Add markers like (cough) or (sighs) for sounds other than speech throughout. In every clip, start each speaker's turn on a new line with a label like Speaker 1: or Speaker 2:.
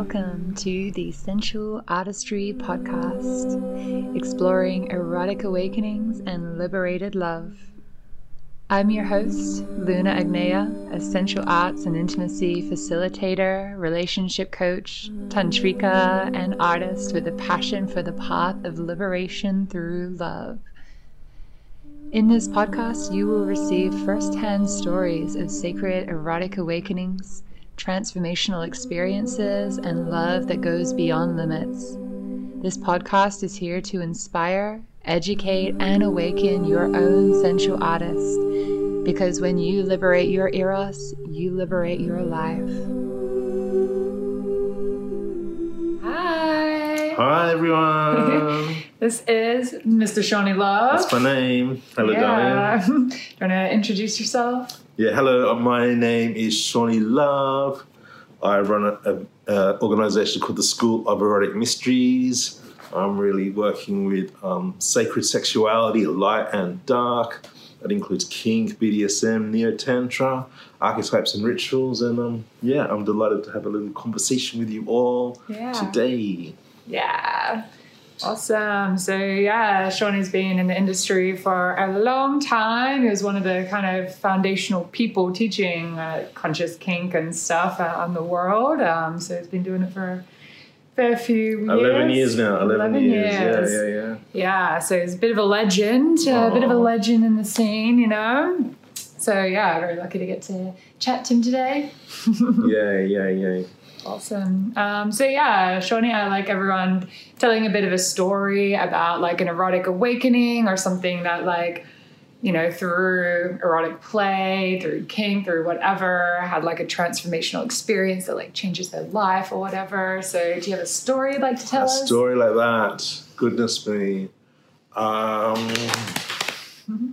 Speaker 1: Welcome to the Sensual Artistry Podcast, exploring erotic awakenings and liberated love. I'm your host, Luna Agneya, a sensual arts and intimacy facilitator, relationship coach, tantrika, and artist with a passion for the path of liberation through love. In this podcast, you will receive firsthand stories of sacred erotic awakenings transformational experiences, and love that goes beyond limits. This podcast is here to inspire, educate, and awaken your own sensual artist. Because when you liberate your eros, you liberate your life. Hi.
Speaker 2: Hi, everyone. (laughs)
Speaker 1: this is Mr. Seani Love.
Speaker 2: That's my name. Hello,
Speaker 1: yeah. darling. Do you want to introduce yourself?
Speaker 2: Yeah, hello. My name is Seani Love. I run an organization called the School of Erotic Mysteries. I'm really working with um, sacred sexuality, light and dark. That includes kink, BDSM, Neo Tantra, archetypes and rituals. And um, yeah, I'm delighted to have a little conversation with you all yeah. today.
Speaker 1: Yeah. Awesome. So yeah, Seani's been in the industry for a long time. He was one of the kind of foundational people teaching uh, conscious kink and stuff uh, on the world. Um, so he's been doing it for a fair few years.
Speaker 2: Eleven years now. Eleven, 11 years. years. Yeah, yeah, yeah.
Speaker 1: Yeah. So he's a bit of a legend. Uh, a bit of a legend in the scene, you know. So yeah, very lucky to get to chat to him today. (laughs)
Speaker 2: yeah, yeah, yeah.
Speaker 1: Awesome. Um, so yeah, Seani, I like everyone telling a bit of a story about like an erotic awakening or something that like, you know, through erotic play, through kink, through whatever, had like a transformational experience that like changes their life or whatever. So do you have a story you'd like to tell
Speaker 2: a
Speaker 1: us?
Speaker 2: A story like that. Goodness me. Um, mm-hmm.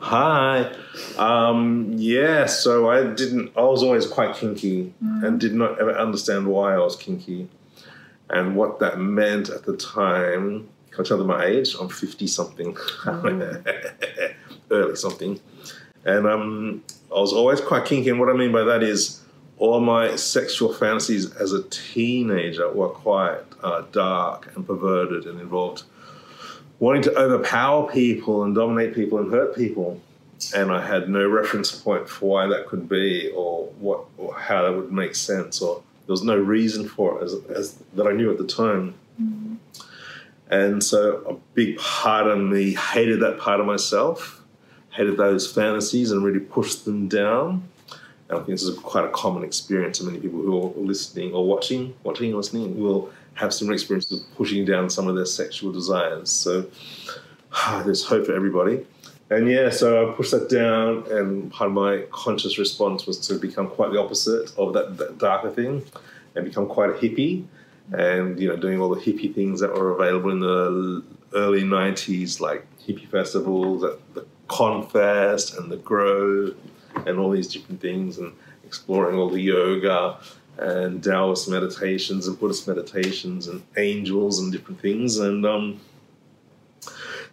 Speaker 2: Hi. Um, yeah, so I didn't, I was always quite kinky mm. and did not ever understand why I was kinky and what that meant at the time. Can I tell them my age? I'm 50 something, mm. (laughs) early something. And um, I was always quite kinky. And what I mean by that is all my sexual fantasies as a teenager were quite uh, dark and perverted and involved wanting to overpower people and dominate people and hurt people. And I had no reference point for why that could be or what or how that would make sense or there was no reason for it as, as that I knew at the time. Mm-hmm. And so a big part of me hated that part of myself, hated those fantasies and really pushed them down. And I think this is quite a common experience. To many people who are listening or watching, watching or listening will have some experiences of pushing down some of their sexual desires. So (sighs) there's hope for everybody. And yeah, so I pushed that down, and part of my conscious response was to become quite the opposite of that, that darker thing and become quite a hippie and, you know, doing all the hippie things that were available in the early 90s, like hippie festivals, at the Confest and the Grove and all these different things, and exploring all the yoga and Taoist meditations and Buddhist meditations and angels and different things. And um,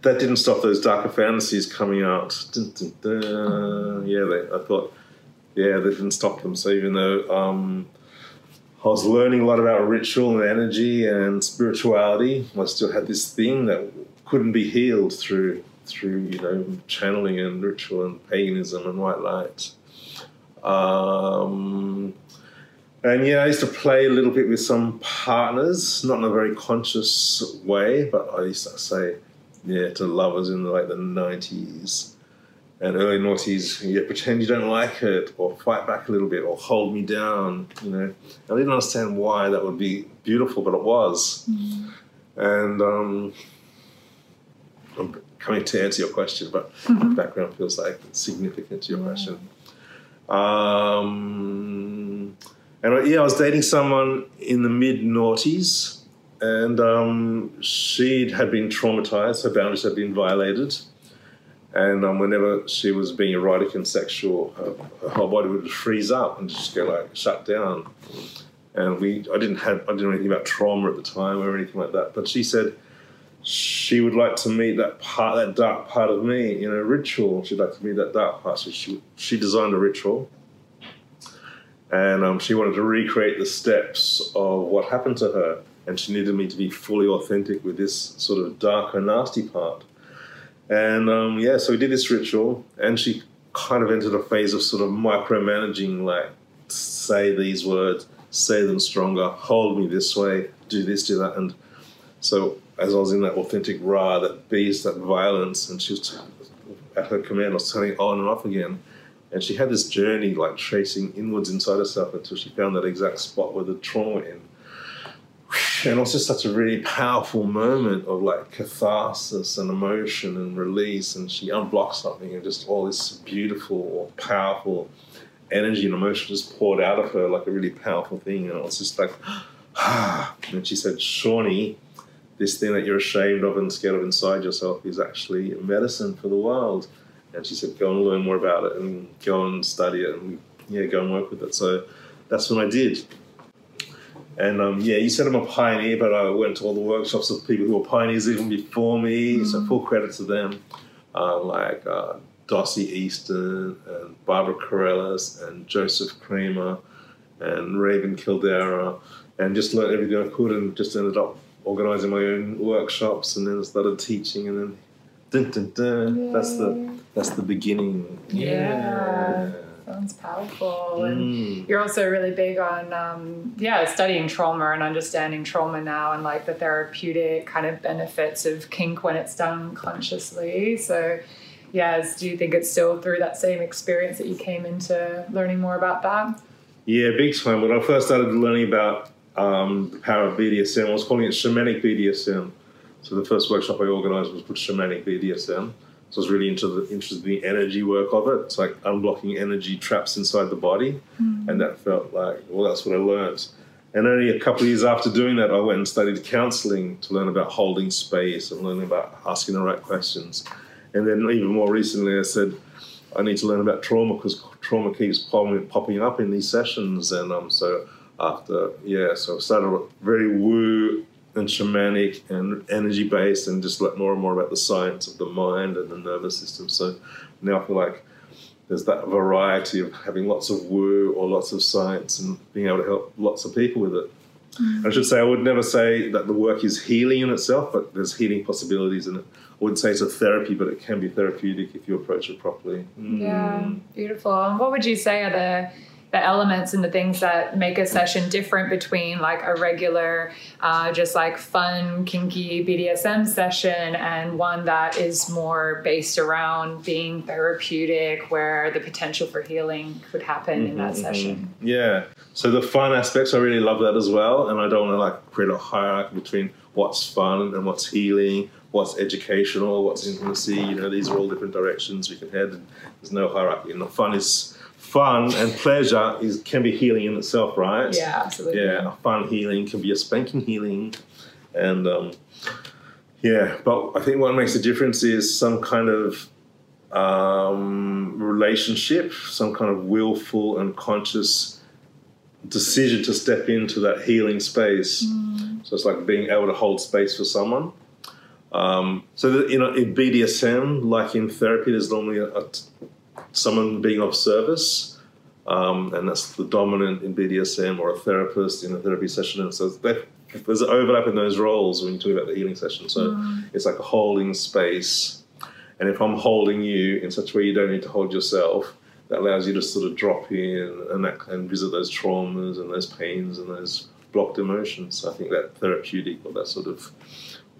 Speaker 2: that didn't stop those darker fantasies coming out. Dun, dun, dun. Yeah, they, I thought, yeah, they didn't stop them. So even though um, I was learning a lot about ritual and energy and spirituality, I still had this thing that couldn't be healed through through you know channeling and ritual and paganism and white light. Um, and yeah, I used to play a little bit with some partners, not in a very conscious way, but I used to say, yeah, to lovers in the, like the 90s and early noughties, yeah, pretend you don't like it or fight back a little bit or hold me down, you know. I didn't understand why that would be beautiful, but it was. Mm. And um, I'm coming to answer your question, but mm-hmm. background feels like significant to your yeah. question. Um, and yeah, I was dating someone in the mid noughties, and um, she had been traumatized. Her boundaries had been violated, and um, whenever she was being erotic and sexual, her, her, whole body would freeze up and just get like shut down. And we, I didn't have, I didn't know anything about trauma at the time or anything like that. But she said she would like to meet that part, that dark part of me in a ritual. She'd like to meet that dark part. So she, she designed a ritual and um, she wanted to recreate the steps of what happened to her, and she needed me to be fully authentic with this sort of darker, nasty part. And um, yeah, so we did this ritual, and she kind of entered a phase of sort of micromanaging, like say these words, say them stronger, hold me this way, do this, do that, and so as I was in that authentic Ra, that beast, that violence, and she was at her command, I was turning on and off again. And she had this journey, like tracing inwards inside herself until she found that exact spot where the trauma in. And just such a really powerful moment of like catharsis and emotion and release. And she unblocked something, and just all this beautiful, powerful energy and emotion just poured out of her like a really powerful thing. And it was just like, ah. (sighs) And she said, Seani, this thing that you're ashamed of and scared of inside yourself is actually medicine for the world. And she said, go and learn more about it and go and study it and yeah, go and work with it. So that's what I did. And um, yeah, you said I'm a pioneer, but I went to all the workshops of people who were pioneers even before me. Mm. So full credit to them, uh, like uh, Dossie Easton and Barbara Carrellas and Joseph Kramer and Raven Kaldera, and just learned everything I could, and just ended up organizing my own workshops, and then started teaching, and then dun, dun, dun, that's the that's the beginning.
Speaker 1: Yeah. yeah. Sounds powerful. And mm. you're also really big on, um, yeah, studying trauma and understanding trauma now and like the therapeutic kind of benefits of kink when it's done consciously. So, yes, do you think it's still through that same experience that you came into learning more about that?
Speaker 2: Yeah, big time. When I first started learning about um, the power of BDSM, I was calling it shamanic BDSM. So the first workshop I organized was called shamanic BDSM. So I was really into the, interested in the energy work of it. It's like unblocking energy traps inside the body. Mm. And that felt like, well, that's what I learned. And only a couple of years after doing that, I went and studied counseling to learn about holding space and learning about asking the right questions. And then even more recently, I said, I need to learn about trauma because trauma keeps popping up in these sessions. And um, so after, yeah, so I started very woo and shamanic and energy based and just learn more and more about the science of the mind and the nervous system. So now I feel like there's that variety of having lots of woo or lots of science and being able to help lots of people with it. Mm. I should say I would never say that the work is healing in itself, but there's healing possibilities in it. I wouldn't say it's a therapy, but it can be therapeutic if you approach it properly.
Speaker 1: Mm. Yeah, beautiful. And what would you say are the the elements and the things that make a session different between like a regular, uh, just like fun, kinky BDSM session and one that is more based around being therapeutic, where the potential for healing could happen mm-hmm, in that mm-hmm. session.
Speaker 2: Yeah. So the fun aspects, I really love that as well. And I don't want to like create a hierarchy between what's fun and what's healing, what's educational, what's intimacy. You know, these are all different directions we can head. And there's no hierarchy. And the fun is fun and pleasure is can be healing in itself, right?
Speaker 1: Yeah, absolutely.
Speaker 2: Yeah, fun healing can be a spanking healing, and um, yeah. But I think what makes a difference is some kind of um, relationship, some kind of willful and conscious decision to step into that healing space. Mm. So it's like being able to hold space for someone. Um, so that, you know, in BDSM, like in therapy, there's normally a, a someone being of service, um, and that's the dominant in BDSM or a therapist in a therapy session. And so there's an overlap in those roles when you talk about the healing session. So mm. it's like a holding space. And if I'm holding you in such a way you don't need to hold yourself, that allows you to sort of drop in and, that, and visit those traumas and those pains and those blocked emotions. So I think that therapeutic or that sort of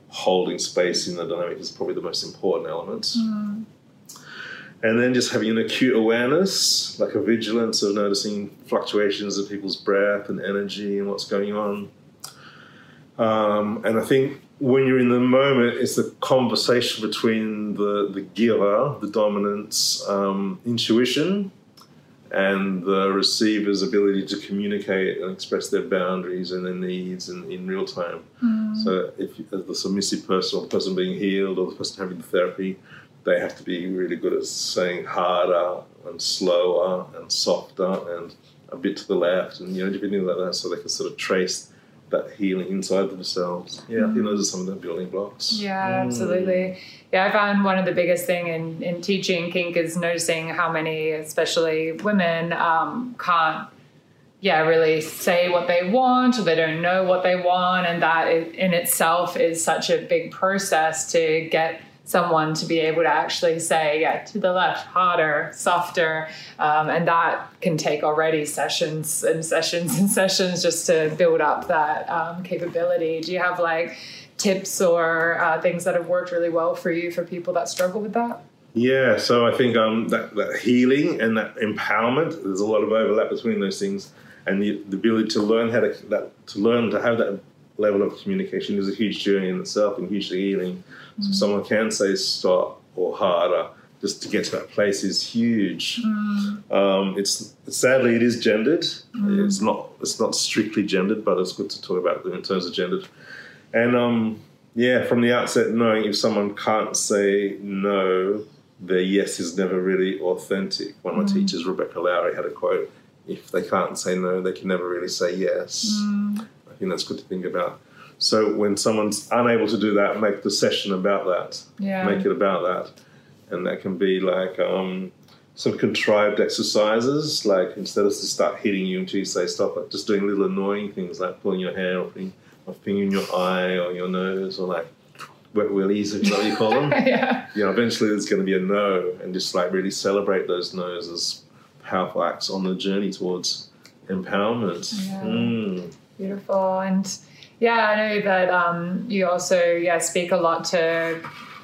Speaker 2: holding space in the dynamic is probably the most important element. Mm and then just having an acute awareness, like a vigilance of noticing fluctuations of people's breath and energy and what's going on. Um, and I think when you're in the moment, it's the conversation between the, the giver, the dominant's um, intuition, and the receiver's ability to communicate and express their boundaries and their needs in, in real time. Mm. So, if the submissive person or the person being healed or the person having the therapy, they have to be really good at saying harder and slower and softer and a bit to the left and you know everything like that so they can sort of trace that healing inside themselves. Yeah, mm. I think those are some of the building blocks.
Speaker 1: Yeah, mm. absolutely. Yeah, I found one of the biggest thing in, in teaching kink is noticing how many, especially women, um, can't yeah, really say what they want or they don't know what they want. And that in itself is such a big process to get someone to be able to actually say, yeah, to the left, harder, softer. Um, and that can take already sessions and sessions and (laughs) sessions just to build up that um, capability. Do you have like tips or uh, things that have worked really well for you for people that struggle with that?
Speaker 2: Yeah, so I think um, that, that healing and that empowerment, there's a lot of overlap between those things. And the, the ability to learn how to that, to learn to have that level of communication is a huge journey in itself and hugely healing. Mm. So someone can say stop or harder just to get to that place is huge. Mm. Um, it's sadly it is gendered. Mm. It's not it's not strictly gendered, but it's good to talk about it in terms of gendered. And um, yeah, from the outset, knowing if someone can't say no, their yes is never really authentic. One of my mm. teachers, Rebecca Lowry, had a quote: "If they can't say no, they can never really say yes." Mm. I think that's good to think about. So when someone's unable to do that, make the session about that.
Speaker 1: Yeah.
Speaker 2: Make it about that, and that can be like um, some contrived exercises. Like instead of to start hitting you until you say stop, like just doing little annoying things like pulling your hair or putting a finger in your eye or your nose or like wet willies, is that what you call them? (laughs)
Speaker 1: yeah.
Speaker 2: You know, eventually there's going to be a no, and just like really celebrate those no's as powerful acts on the journey towards empowerment.
Speaker 1: Yeah. Mm. Beautiful. And yeah, I know that um, you also yeah speak a lot to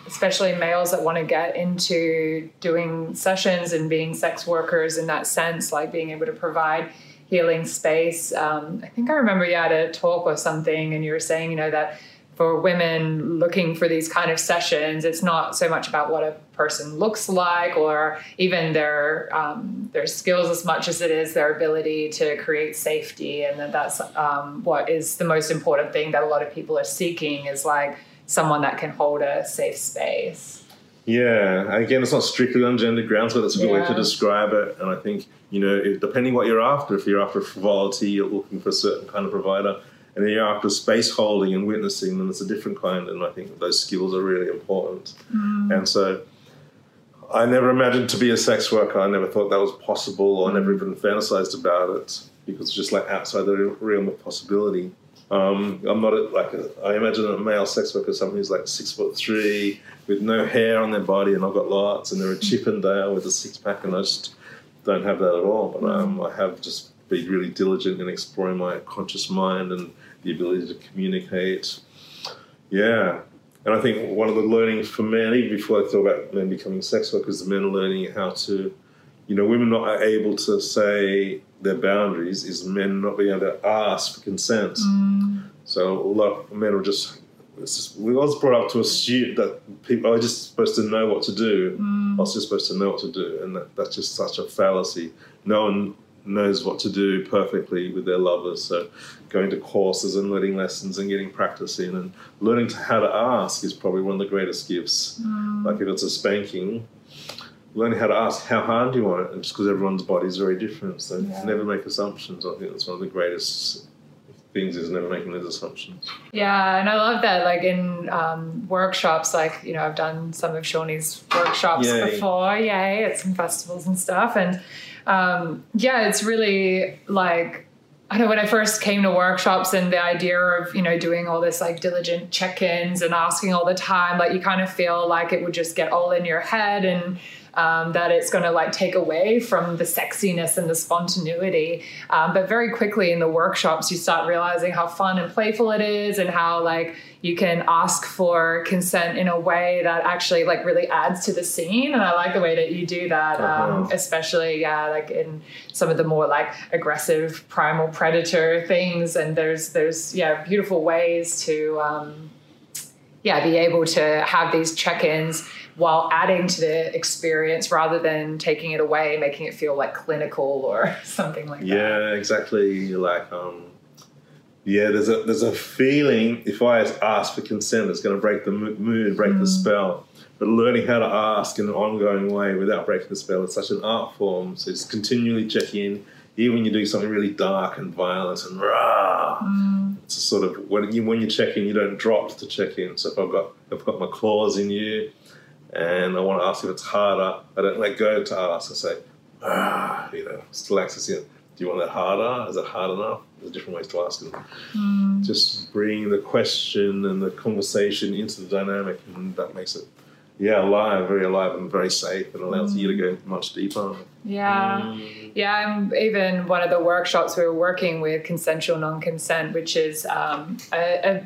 Speaker 1: especially males that want to get into doing sessions and being sex workers in that sense, like being able to provide healing space. Um, I think I remember you had a talk or something, and you were saying, you know, that for women looking for these kind of sessions, it's not so much about what a person looks like or even their um, their skills as much as it is their ability to create safety, and that that's um, what is the most important thing that a lot of people are seeking is like someone that can hold a safe space.
Speaker 2: Yeah, again, it's not strictly on gender grounds, but that's a good yeah. way to describe it. And I think you know, if, depending what you're after, if you're after frivolity, you're looking for a certain kind of provider and then you're after space holding and witnessing, then it's a different kind. And I think those skills are really important. Mm. And so I never imagined to be a sex worker. I never thought that was possible. I never even fantasized about it because it's just like outside the realm of possibility. Um, I'm not a, like a, I imagine a male sex worker, someone who's like six foot three with no hair on their body, and I've got lots, and they're a Chippendale with a six pack, and I just don't have that at all. But um, I have just been really diligent in exploring my conscious mind and the ability to communicate. Yeah. And I think one of the learnings for men, even before I thought about men becoming sex workers, the men learning how to, you know, women not able to say their boundaries is men not being able to ask for consent. Mm. So a lot of men are just, just, we was brought up to assume that people are just supposed to know what to do. Mm. I was just supposed to know what to do, and that, that's just such a fallacy. No one knows what to do perfectly with their lovers. So going to courses and learning lessons and getting practice in and learning to how to ask is probably one of the greatest gifts. Mm. Like if it's a spanking, learning how to ask how hard do you want it, and just because everyone's body is very different. So yeah. never make assumptions. I think that's one of the greatest things is never making those assumptions.
Speaker 1: Yeah, and I love that. Like in um, workshops, like you know, I've done some of Seani's workshops Yay. before. Yay! At some festivals and stuff, and um, yeah, it's really like I know when I first came to workshops and the idea of, you know, doing all this like diligent check-ins and asking all the time, like you kind of feel like it would just get all in your head and um, that it's going to like take away from the sexiness and the spontaneity. Um, but very quickly in the workshops, you start realizing how fun and playful it is, and how like you can ask for consent in a way that actually like really adds to the scene. And I like the way that you do that, um, uh-huh. especially yeah, like in some of the more like aggressive primal predator things. And there's there's yeah beautiful ways to um, yeah be able to have these check-ins while adding to the experience rather than taking it away, making it feel like clinical or (laughs) something like
Speaker 2: yeah,
Speaker 1: that.
Speaker 2: Yeah, exactly. Like, um, yeah, there's a there's a feeling if I ask for consent, it's going to break the mood, break mm. the spell. But learning how to ask in an ongoing way without breaking the spell is such an art form. So it's continually check in, even when you're doing something really dark and violent and rah. Mm. It's a sort of when you when you check in, you don't drop to check in. So if I've got if I've got my claws in you, and I want to ask if it's harder. I don't let go to ask. I say, ah, you know, still accessing it. Do you want that harder? Is it hard enough? There's different ways to ask it.
Speaker 1: Mm.
Speaker 2: Just bring the question and the conversation into the dynamic, and that makes it, yeah, alive, very alive, and very safe, and allows you to go much deeper.
Speaker 1: Yeah.
Speaker 2: Mm.
Speaker 1: Yeah, I'm even one of the workshops we were working with consensual non-consent, which is um, a, a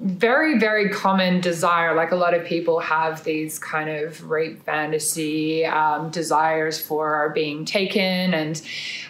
Speaker 1: very very common desire like a lot of people have these kind of rape fantasy um, desires for being taken. And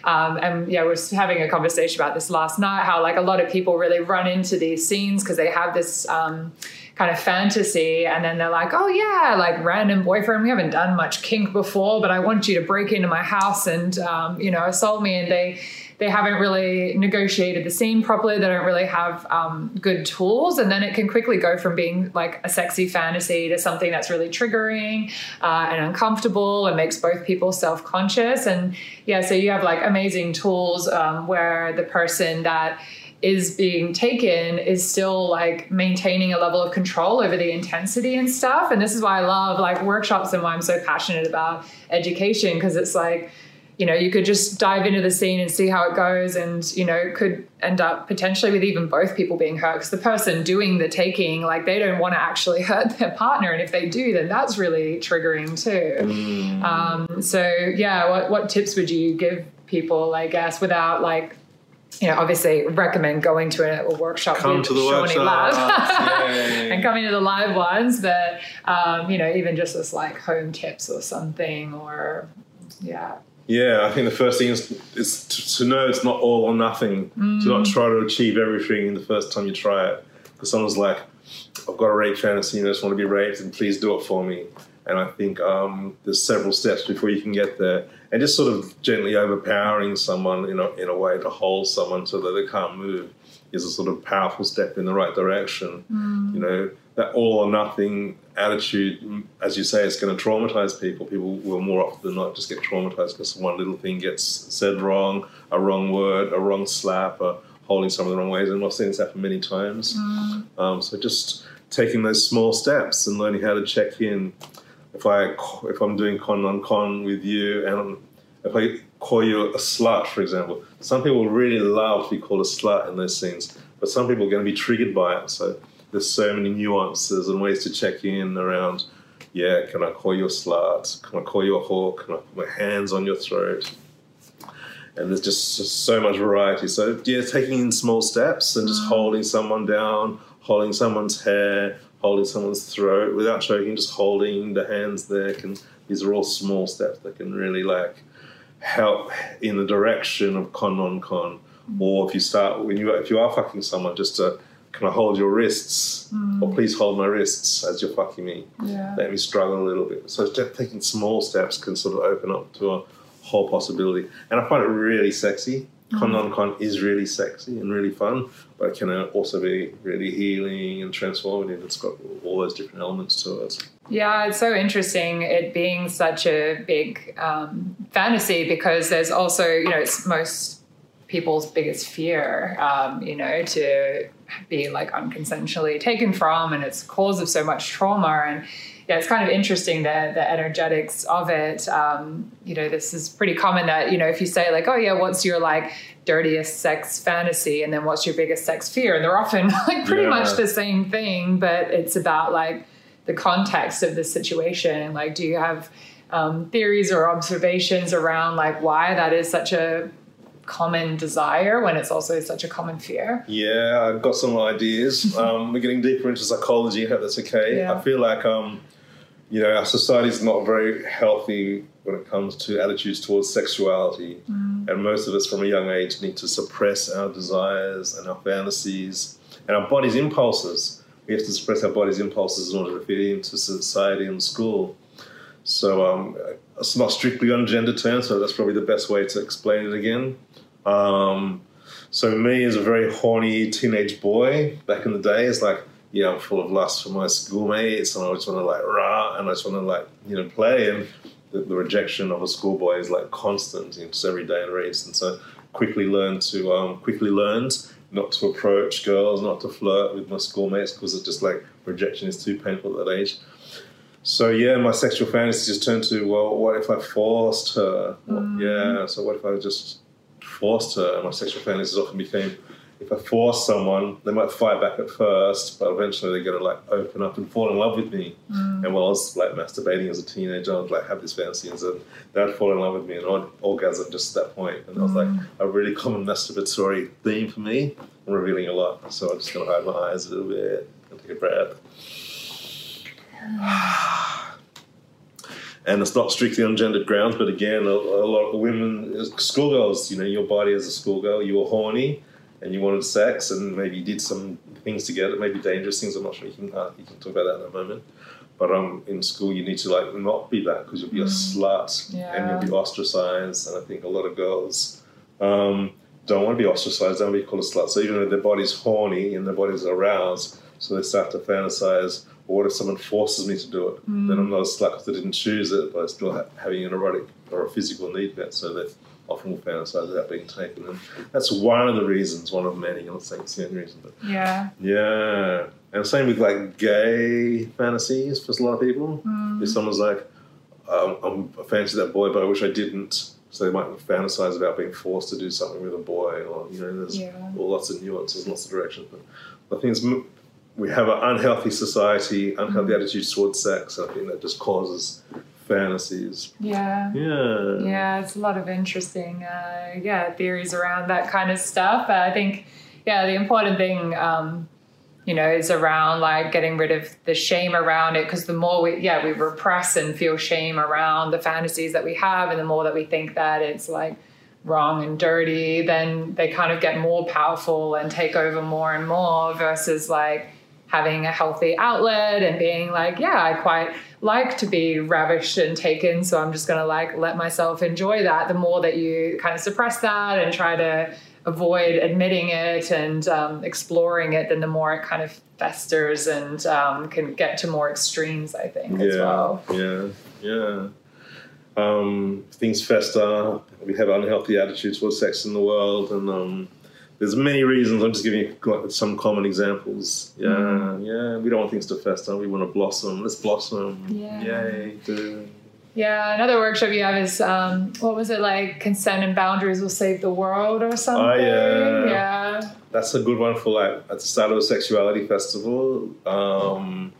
Speaker 1: um, and yeah we're having a conversation about this last night how like a lot of people really run into these scenes because they have this um, kind of fantasy. And then they're like oh yeah like random boyfriend we haven't done much kink before but i want you to break into my house and um, you know assault me. And they they haven't really negotiated the scene properly. They don't really have um, good tools, and then it can quickly go from being like a sexy fantasy to something that's really triggering uh, and uncomfortable and makes both people self conscious. And yeah, so you have like amazing tools um, where the person that is being taken is still like maintaining a level of control over the intensity and stuff. And this is why I love like workshops and why I'm so passionate about education because it's like you know, you could just dive into the scene and see how it goes, and you know, could end up potentially with even both people being hurt because the person doing the taking, like, they don't want to actually (laughs) hurt their partner, and if they do, then that's really triggering too.
Speaker 2: Mm.
Speaker 1: Um, so, yeah, what what tips would you give people, I guess, without like you know, obviously recommend going to a, a workshop
Speaker 2: Come
Speaker 1: with
Speaker 2: to the Seani.
Speaker 1: Lab (laughs) and coming to the live ones, but um, you know, even just as like home tips or something, or yeah,
Speaker 2: Yeah, I think the first thing is, is to, to know it's not all or nothing. To not try to achieve everything the first time you try it. Because someone's like, I've got a rape fantasy and I just want to be raped and please do it for me. And I think um, there's several steps before you can get there. And just sort of gently overpowering someone in a, in a way to hold someone so that they can't move is a sort of powerful step in the right direction. You know, that all or nothing attitude, as you say, is going to traumatize people. People will more often than not just get traumatized because one little thing gets said wrong, a wrong word, a wrong slap, or holding someone the wrong ways. And I've seen this happen many times. Um, so just taking those small steps and learning how to check in. If I if I'm doing con on con with you and if I call you a slut, for example, some people really love to be called a slut in those scenes, but some people are going to be triggered by it. So there's so many nuances and ways to check in around. Yeah, can I call you a slut? Can I call you a whore? Can I put my hands on your throat? And there's just so much variety. So yeah, taking in small steps and just mm. holding someone down, holding someone's hair, holding someone's throat without choking, just holding the hands there. Can these are all small steps that can really like help in the direction of con non con. Mm. Or if you start when you if you are fucking someone, just to can I hold your wrists? Or please hold my wrists as you're fucking me.
Speaker 1: yeah.
Speaker 2: Let me struggle a little bit. So just taking small steps can sort of open up to a whole possibility. And I find it really sexy. Con non con is really sexy and really fun, but it can also be really healing and transformative. It's got all those different elements to it.
Speaker 1: Yeah, it's so interesting it being such a big um, fantasy because there's also, you know, it's most people's biggest fear, um, you know, to be like unconsensually taken from and it's cause of so much trauma. And yeah, it's kind of interesting the, the energetics of it. Um, you know, this is pretty common that, you know, if you say like, oh yeah, what's your like dirtiest sex fantasy and then what's your biggest sex fear? And they're often (laughs) like pretty
Speaker 2: Yeah.
Speaker 1: much the same thing, but it's about like, the context of the situation like do you have um, theories or observations around like why that is such a common desire when it's also such a common fear
Speaker 2: Yeah, I've got some ideas. (laughs) Um, we're getting deeper into psychology. I hope that's okay.
Speaker 1: Yeah.
Speaker 2: I feel like, um, you know, our society is not very healthy when it comes to attitudes towards sexuality. And most of us from a young age need to suppress our desires and our fantasies and our body's impulses. We have to suppress our body's impulses in order to fit into society and school. So um, it's not strictly on gender terms, so that's probably the best way to explain it again. Um, so me as a very horny teenage boy back in the day, it's like, yeah, I'm full of lust for my schoolmates, and I just want to like rah, and I just want to like you know play, and the, the rejection of a schoolboy is like constant, you know, just every day in race, and so quickly learned to um, quickly learned not to approach girls, not to flirt with my schoolmates because it's just like rejection is too painful at that age. So yeah, my sexual fantasy just turned to well, what if I forced her? What, Yeah, so what if I just forced her, and my sexual fantasies often became if I force someone, they might fight back at first, but eventually they're gonna like open up and fall in love with me.
Speaker 1: Mm.
Speaker 2: And while I was like masturbating as a teenager, I would like have these fantasies and they'd fall in love with me and I'd orgasm just at that point. And that was like a really common masturbatory theme for me and revealing a lot. So I'm just gonna hide my eyes a little bit and take a breath. (sighs) And it's not strictly on gendered grounds, but again, a, a lot of women, schoolgirls, you know, your body as a schoolgirl, you were horny and you wanted sex, and maybe you did some things together, maybe dangerous things. I'm not sure you can uh, you can talk about that in a moment. But um, in school, you need to like not be that because you'll be a slut
Speaker 1: Yeah.
Speaker 2: and you'll be ostracized. And I think a lot of girls um, don't want to be ostracized, don't want to be called a slut. So even though their body's horny and their body's aroused, so they start to fantasize. Well, what if someone forces me to do it? Then I'm not a slut because I didn't choose it, but I still ha- having an erotic or a physical need met. So they often will fantasize about being taken. And that's one of the reasons, one of many. I'm not saying it's the only reason, but
Speaker 1: Yeah.
Speaker 2: yeah. And same with like gay fantasies for a lot of people. If someone's like, um, I'm, I fancy that boy, but I wish I didn't. So they might fantasize about being forced to do something with a boy, or you know, there's
Speaker 1: Yeah.
Speaker 2: all lots of nuances, lots of directions. But I think it's, we have an unhealthy society, unhealthy attitudes towards sex. I think that just causes fantasies.
Speaker 1: Yeah.
Speaker 2: Yeah.
Speaker 1: Yeah, it's a lot of interesting, uh, yeah, theories around that kind of stuff. But I think, yeah, the important thing, um, you know, is around like getting rid of the shame around it. Because the more we, yeah, we repress and feel shame around the fantasies that we have, and the more that we think that it's like wrong and dirty, then they kind of get more powerful and take over more and more. Versus like having a healthy outlet and being like, yeah, I quite like to be ravished and taken, so I'm just gonna like let myself enjoy that. The more that you kind of suppress that and try to avoid admitting it and um, exploring it, then the more it kind of festers and um, can get to more extremes. I think as
Speaker 2: yeah,
Speaker 1: well.
Speaker 2: Yeah, yeah. Um, things fester. We have unhealthy attitudes towards sex in the world, and um, there's many reasons. I'm just giving you some common examples. Yeah,
Speaker 1: Mm.
Speaker 2: yeah. We don't want things to fester. We want to blossom. Let's blossom.
Speaker 1: Yeah.
Speaker 2: Yay! do.
Speaker 1: Yeah, another workshop you have is um, what was it like? Consent and boundaries will save the world, or something.
Speaker 2: Oh, yeah.
Speaker 1: yeah.
Speaker 2: That's a good one for like at the start of a sexuality festival. Um,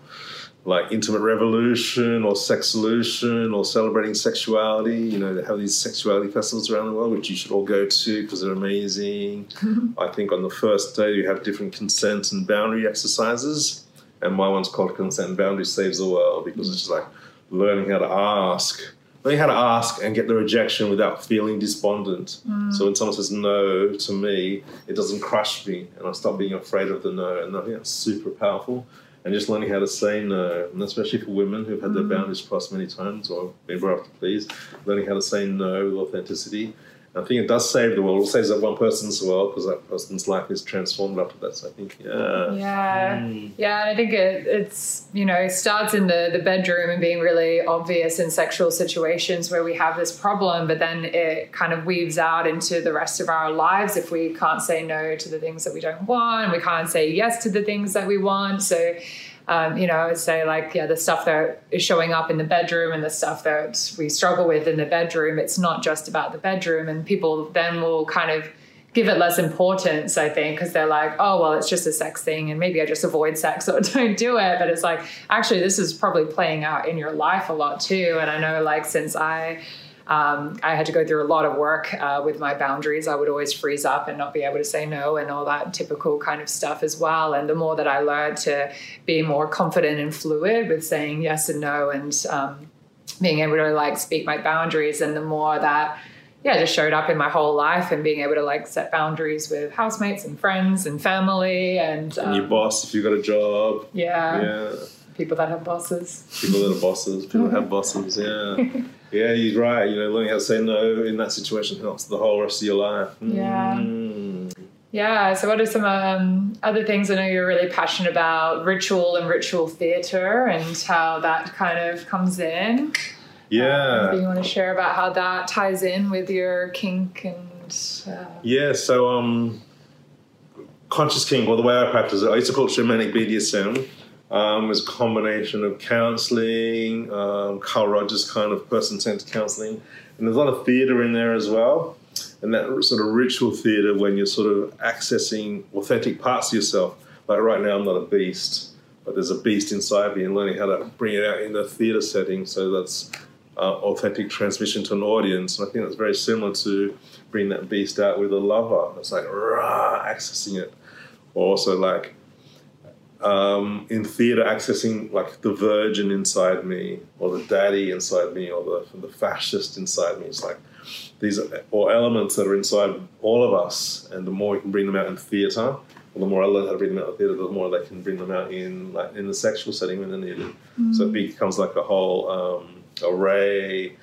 Speaker 2: like intimate revolution or sex solution or celebrating sexuality. You know, they have these sexuality festivals around the world, which you should all go to because they're amazing. (laughs) I think on the first day you have different consent and boundary exercises, and my one's called Consent and Boundary Saves the World because it's just like learning how to ask. Learning how to ask and get the rejection without feeling despondent. Mm. So when someone says no to me, it doesn't crush me, and I stop being afraid of the no. And I think that's super powerful and just learning how to say no, and especially for women who've had their mm. boundaries crossed many times or been brought up to please, learning how to say no with authenticity. And I think it does save the world. It saves that one person's world because that person's life is transformed after that. So I think, yeah.
Speaker 1: Yeah,
Speaker 2: Mm.
Speaker 1: yeah, and I think it, it's you know starts in the the bedroom and being really obvious in sexual situations where we have this problem, but then it kind of weaves out into the rest of our lives if we can't say no to the things that we don't want, we can't say yes to the things that we want. So. Um, you know, I would say like, yeah, the stuff that is showing up in the bedroom and the stuff that we struggle with in the bedroom, it's not just about the bedroom. And people then will kind of give it less importance, I think, because they're like, oh, well, it's just a sex thing and maybe I just avoid sex or (laughs) don't do it. But it's like, actually, this is probably playing out in your life a lot too. And I know, like, since I, um, I had to go through a lot of work uh, with my boundaries. I would always freeze up and not be able to say no and all that typical kind of stuff as well. And the more that I learned to be more confident and fluid with saying yes and no and um, being able to like speak my boundaries, and the more that yeah, just showed up in my whole life and being able to like set boundaries with housemates and friends and family and, um,
Speaker 2: And your boss, if you've got a job.
Speaker 1: yeah,
Speaker 2: Yeah.
Speaker 1: People that have bosses.
Speaker 2: People that are bosses, people that have (laughs) bosses, yeah. Yeah, you're right. You know, learning how to say no in that situation helps the whole rest of your life.
Speaker 1: Yeah.
Speaker 2: Mm.
Speaker 1: Yeah. So, what are some um, other things I know you're really passionate about? Ritual and ritual theatre and how that kind of comes in.
Speaker 2: Yeah.
Speaker 1: Do you want to share about how that ties in with your kink and? Uh,
Speaker 2: Yeah, so um, conscious kink, well, the way I practice it, I used to call it shamanic BDSM. Um, is a combination of counseling, um, Carl Rogers kind of person centered counseling, and there's a lot of theater in there as well. and that sort of ritual theatre when you're sort of accessing authentic parts of yourself. Like right now, I'm not a beast, but there's a beast inside me, and learning how to bring it out in a theatre setting. So that's uh, authentic transmission to an audience. And I think that's very similar to bring that beast out with a lover. It's like rah, accessing it, or also like um, in theatre accessing like the virgin inside me, or the daddy inside me, or the the fascist inside me. It's like these are all elements that are inside all of us, and the more we can bring them out in theatre, the more I learn how to bring them out in theatre, the more they can bring them out in like in the sexual setting when they're needed. Mm. So it becomes like a whole um, array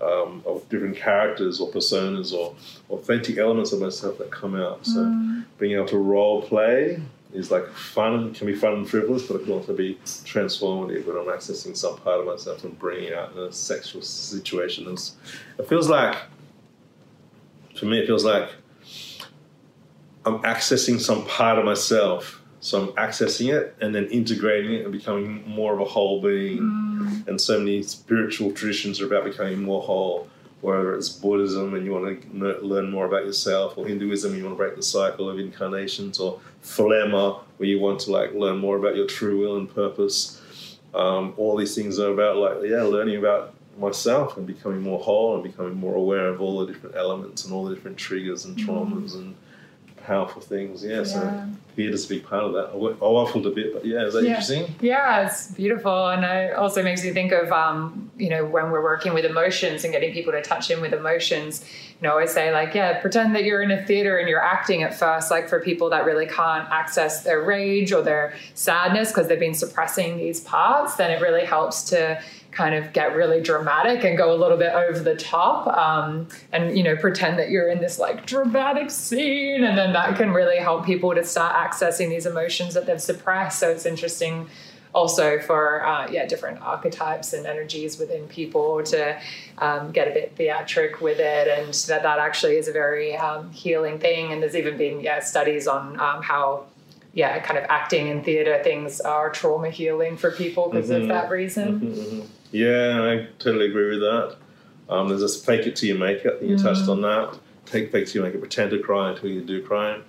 Speaker 2: um, of different characters or personas or authentic elements of myself that come out. So mm. being able to role play is like fun, can be fun and frivolous, but it can also be transformative when I'm accessing some part of myself and bringing out in a sexual situation. It's, it feels like, for me, it feels like I'm accessing some part of myself. So I'm accessing it and then integrating it and becoming more of a whole being. Mm. And so many spiritual traditions are about becoming more whole whether it's Buddhism and you want to learn more about yourself, or Hinduism, and you want to break the cycle of incarnations, or Thelema, where you want to like learn more about your true will and purpose. Um, all these things are about like yeah, learning about myself and becoming more whole and becoming more aware of all the different elements and all the different triggers and mm-hmm. traumas mm. and powerful things. Yeah, yeah. so theatre's a big part of that. I waffled a bit, but yeah, is that
Speaker 1: yeah.
Speaker 2: interesting?
Speaker 1: Yeah, it's beautiful, and it also makes me think of um, you know when we're working with emotions and getting people to touch in with emotions. You know, I always say like, yeah, pretend that you're in a theater and you're acting at first. Like for people that really can't access their rage or their sadness because they've been suppressing these parts, then it really helps to kind of get really dramatic and go a little bit over the top um, and you know pretend that you're in this like dramatic scene and then that can really help people to start accessing these emotions that they've suppressed. So it's interesting also for uh, yeah different archetypes and energies within people to um, get a bit theatric with it and that that actually is a very um, healing thing. And there's even been yeah studies on um, how yeah, kind of acting and theater things are trauma healing for people because mm-hmm. of that reason. Mm-hmm, mm-hmm.
Speaker 2: Yeah, I totally agree with that. Um, there's this fake it till you make it. You mm. touched on that. Take fake it till you make it. Pretend to cry until you do cry.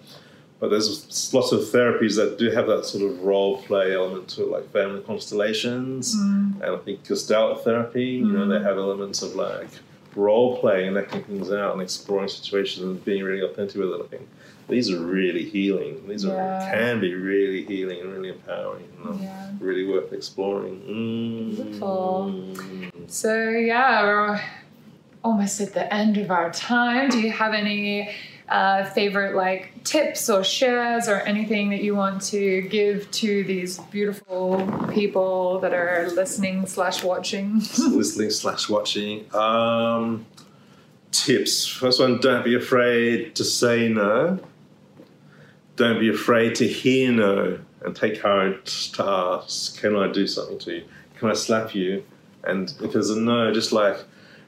Speaker 2: But there's lots of therapies that do have that sort of role play element to it, like family constellations, mm. and I think Gestalt therapy. Mm. You know, they mm. have elements of like role play and acting things out and exploring situations and being really authentic with it. I think these are really healing. These yeah. are can be really healing and really empowering. Yeah. really worth exploring.
Speaker 1: Mm. Beautiful. So yeah, we're almost at the end of our time. Do you have any uh, favorite like tips or shares or anything that you want to give to these beautiful people that are listening slash watching? (laughs)
Speaker 2: listening slash watching. Um, tips. First one: don't be afraid to say no don't be afraid to hear no and take courage to ask, can I do something to you? Can I slap you? And if there's a no, just like,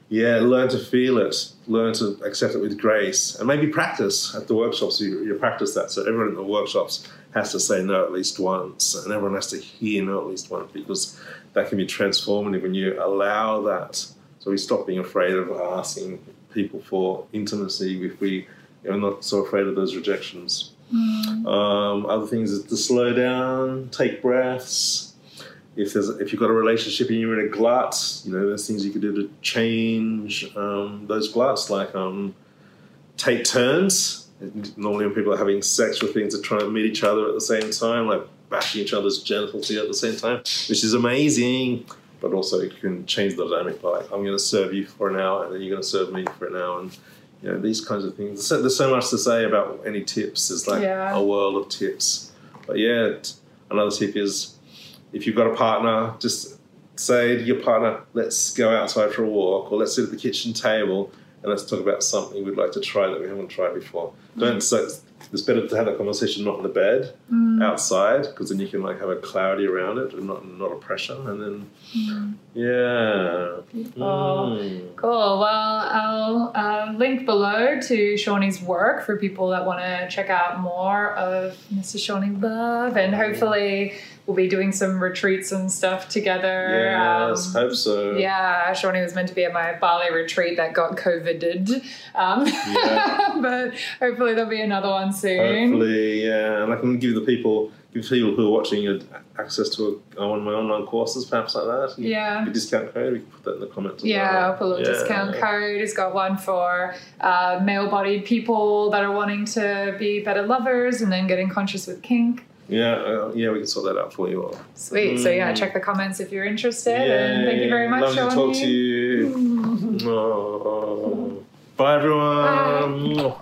Speaker 2: yeah, learn to feel it, learn to accept it with grace, and maybe practice at the workshops. You, you practice that. So everyone in the workshops has to say no at least once, and everyone has to hear no at least once because that can be transformative when you allow that. So we stop being afraid of asking people for intimacy if we are not so afraid of those rejections. Mm. Um, other things is to slow down, take breaths. If there's if you've got a relationship and you're in a glut, you know there's things you could do to change um, those gluts, like um, take turns. Normally, when people are having sex with things, they're trying to meet each other at the same time, like bashing each other's genitals at the same time, which is amazing. But also, you can change the dynamic by like, I'm going to serve you for an hour, and then you're going to serve me for an hour, and you know these kinds of things. There's so much to say about any tips. There's like yeah. a world of tips. But yeah, another tip is if you've got a partner, just say to your partner, "Let's go outside for a walk," or "Let's sit at the kitchen table and let's talk about something we'd like to try that we haven't tried before." Mm. Don't say it's better to have that conversation not in the bed, mm. outside, because then you can like have a clarity around it and not not a pressure, and then mm. yeah.
Speaker 1: Oh, mm. cool. Well, I'll uh, link below to Seani's work for people that want to check out more of Mr. Seani Love, and hopefully we'll be doing some retreats and stuff together.
Speaker 2: Yes,
Speaker 1: Um,
Speaker 2: hope so.
Speaker 1: yeah, Seani was meant to be at my Bali retreat that got COVIDed. Um,
Speaker 2: Yeah. (laughs)
Speaker 1: but hopefully there'll be another one soon.
Speaker 2: Hopefully, yeah, and I can give the people, give people who are watching access to a, one of my online courses, perhaps like that.
Speaker 1: Yeah.
Speaker 2: your discount code. We can put that in the comments. as
Speaker 1: Yeah,
Speaker 2: well.
Speaker 1: I'll put a little
Speaker 2: Yeah.
Speaker 1: discount code. It's got one for uh, male bodied people that are wanting to be better lovers and then getting conscious with kink.
Speaker 2: Yeah, uh, yeah, we can sort that out for you all.
Speaker 1: Sweet. So, yeah,
Speaker 2: Mm.
Speaker 1: check the comments if you're interested. and thank you very much,
Speaker 2: Lovely to talk to you. Oh. (laughs) Bye, everyone.
Speaker 1: Bye.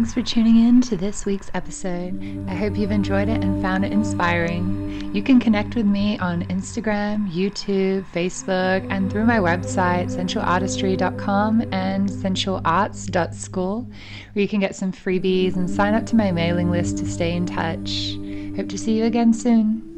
Speaker 1: Thanks for tuning in to this week's episode. I hope you've enjoyed it and found it inspiring. You can connect with me on Instagram, YouTube, Facebook, and through my website, sensualartistry.com and sensualarts.school, where you can get some freebies and sign up to my mailing list to stay in touch. Hope to see you again soon.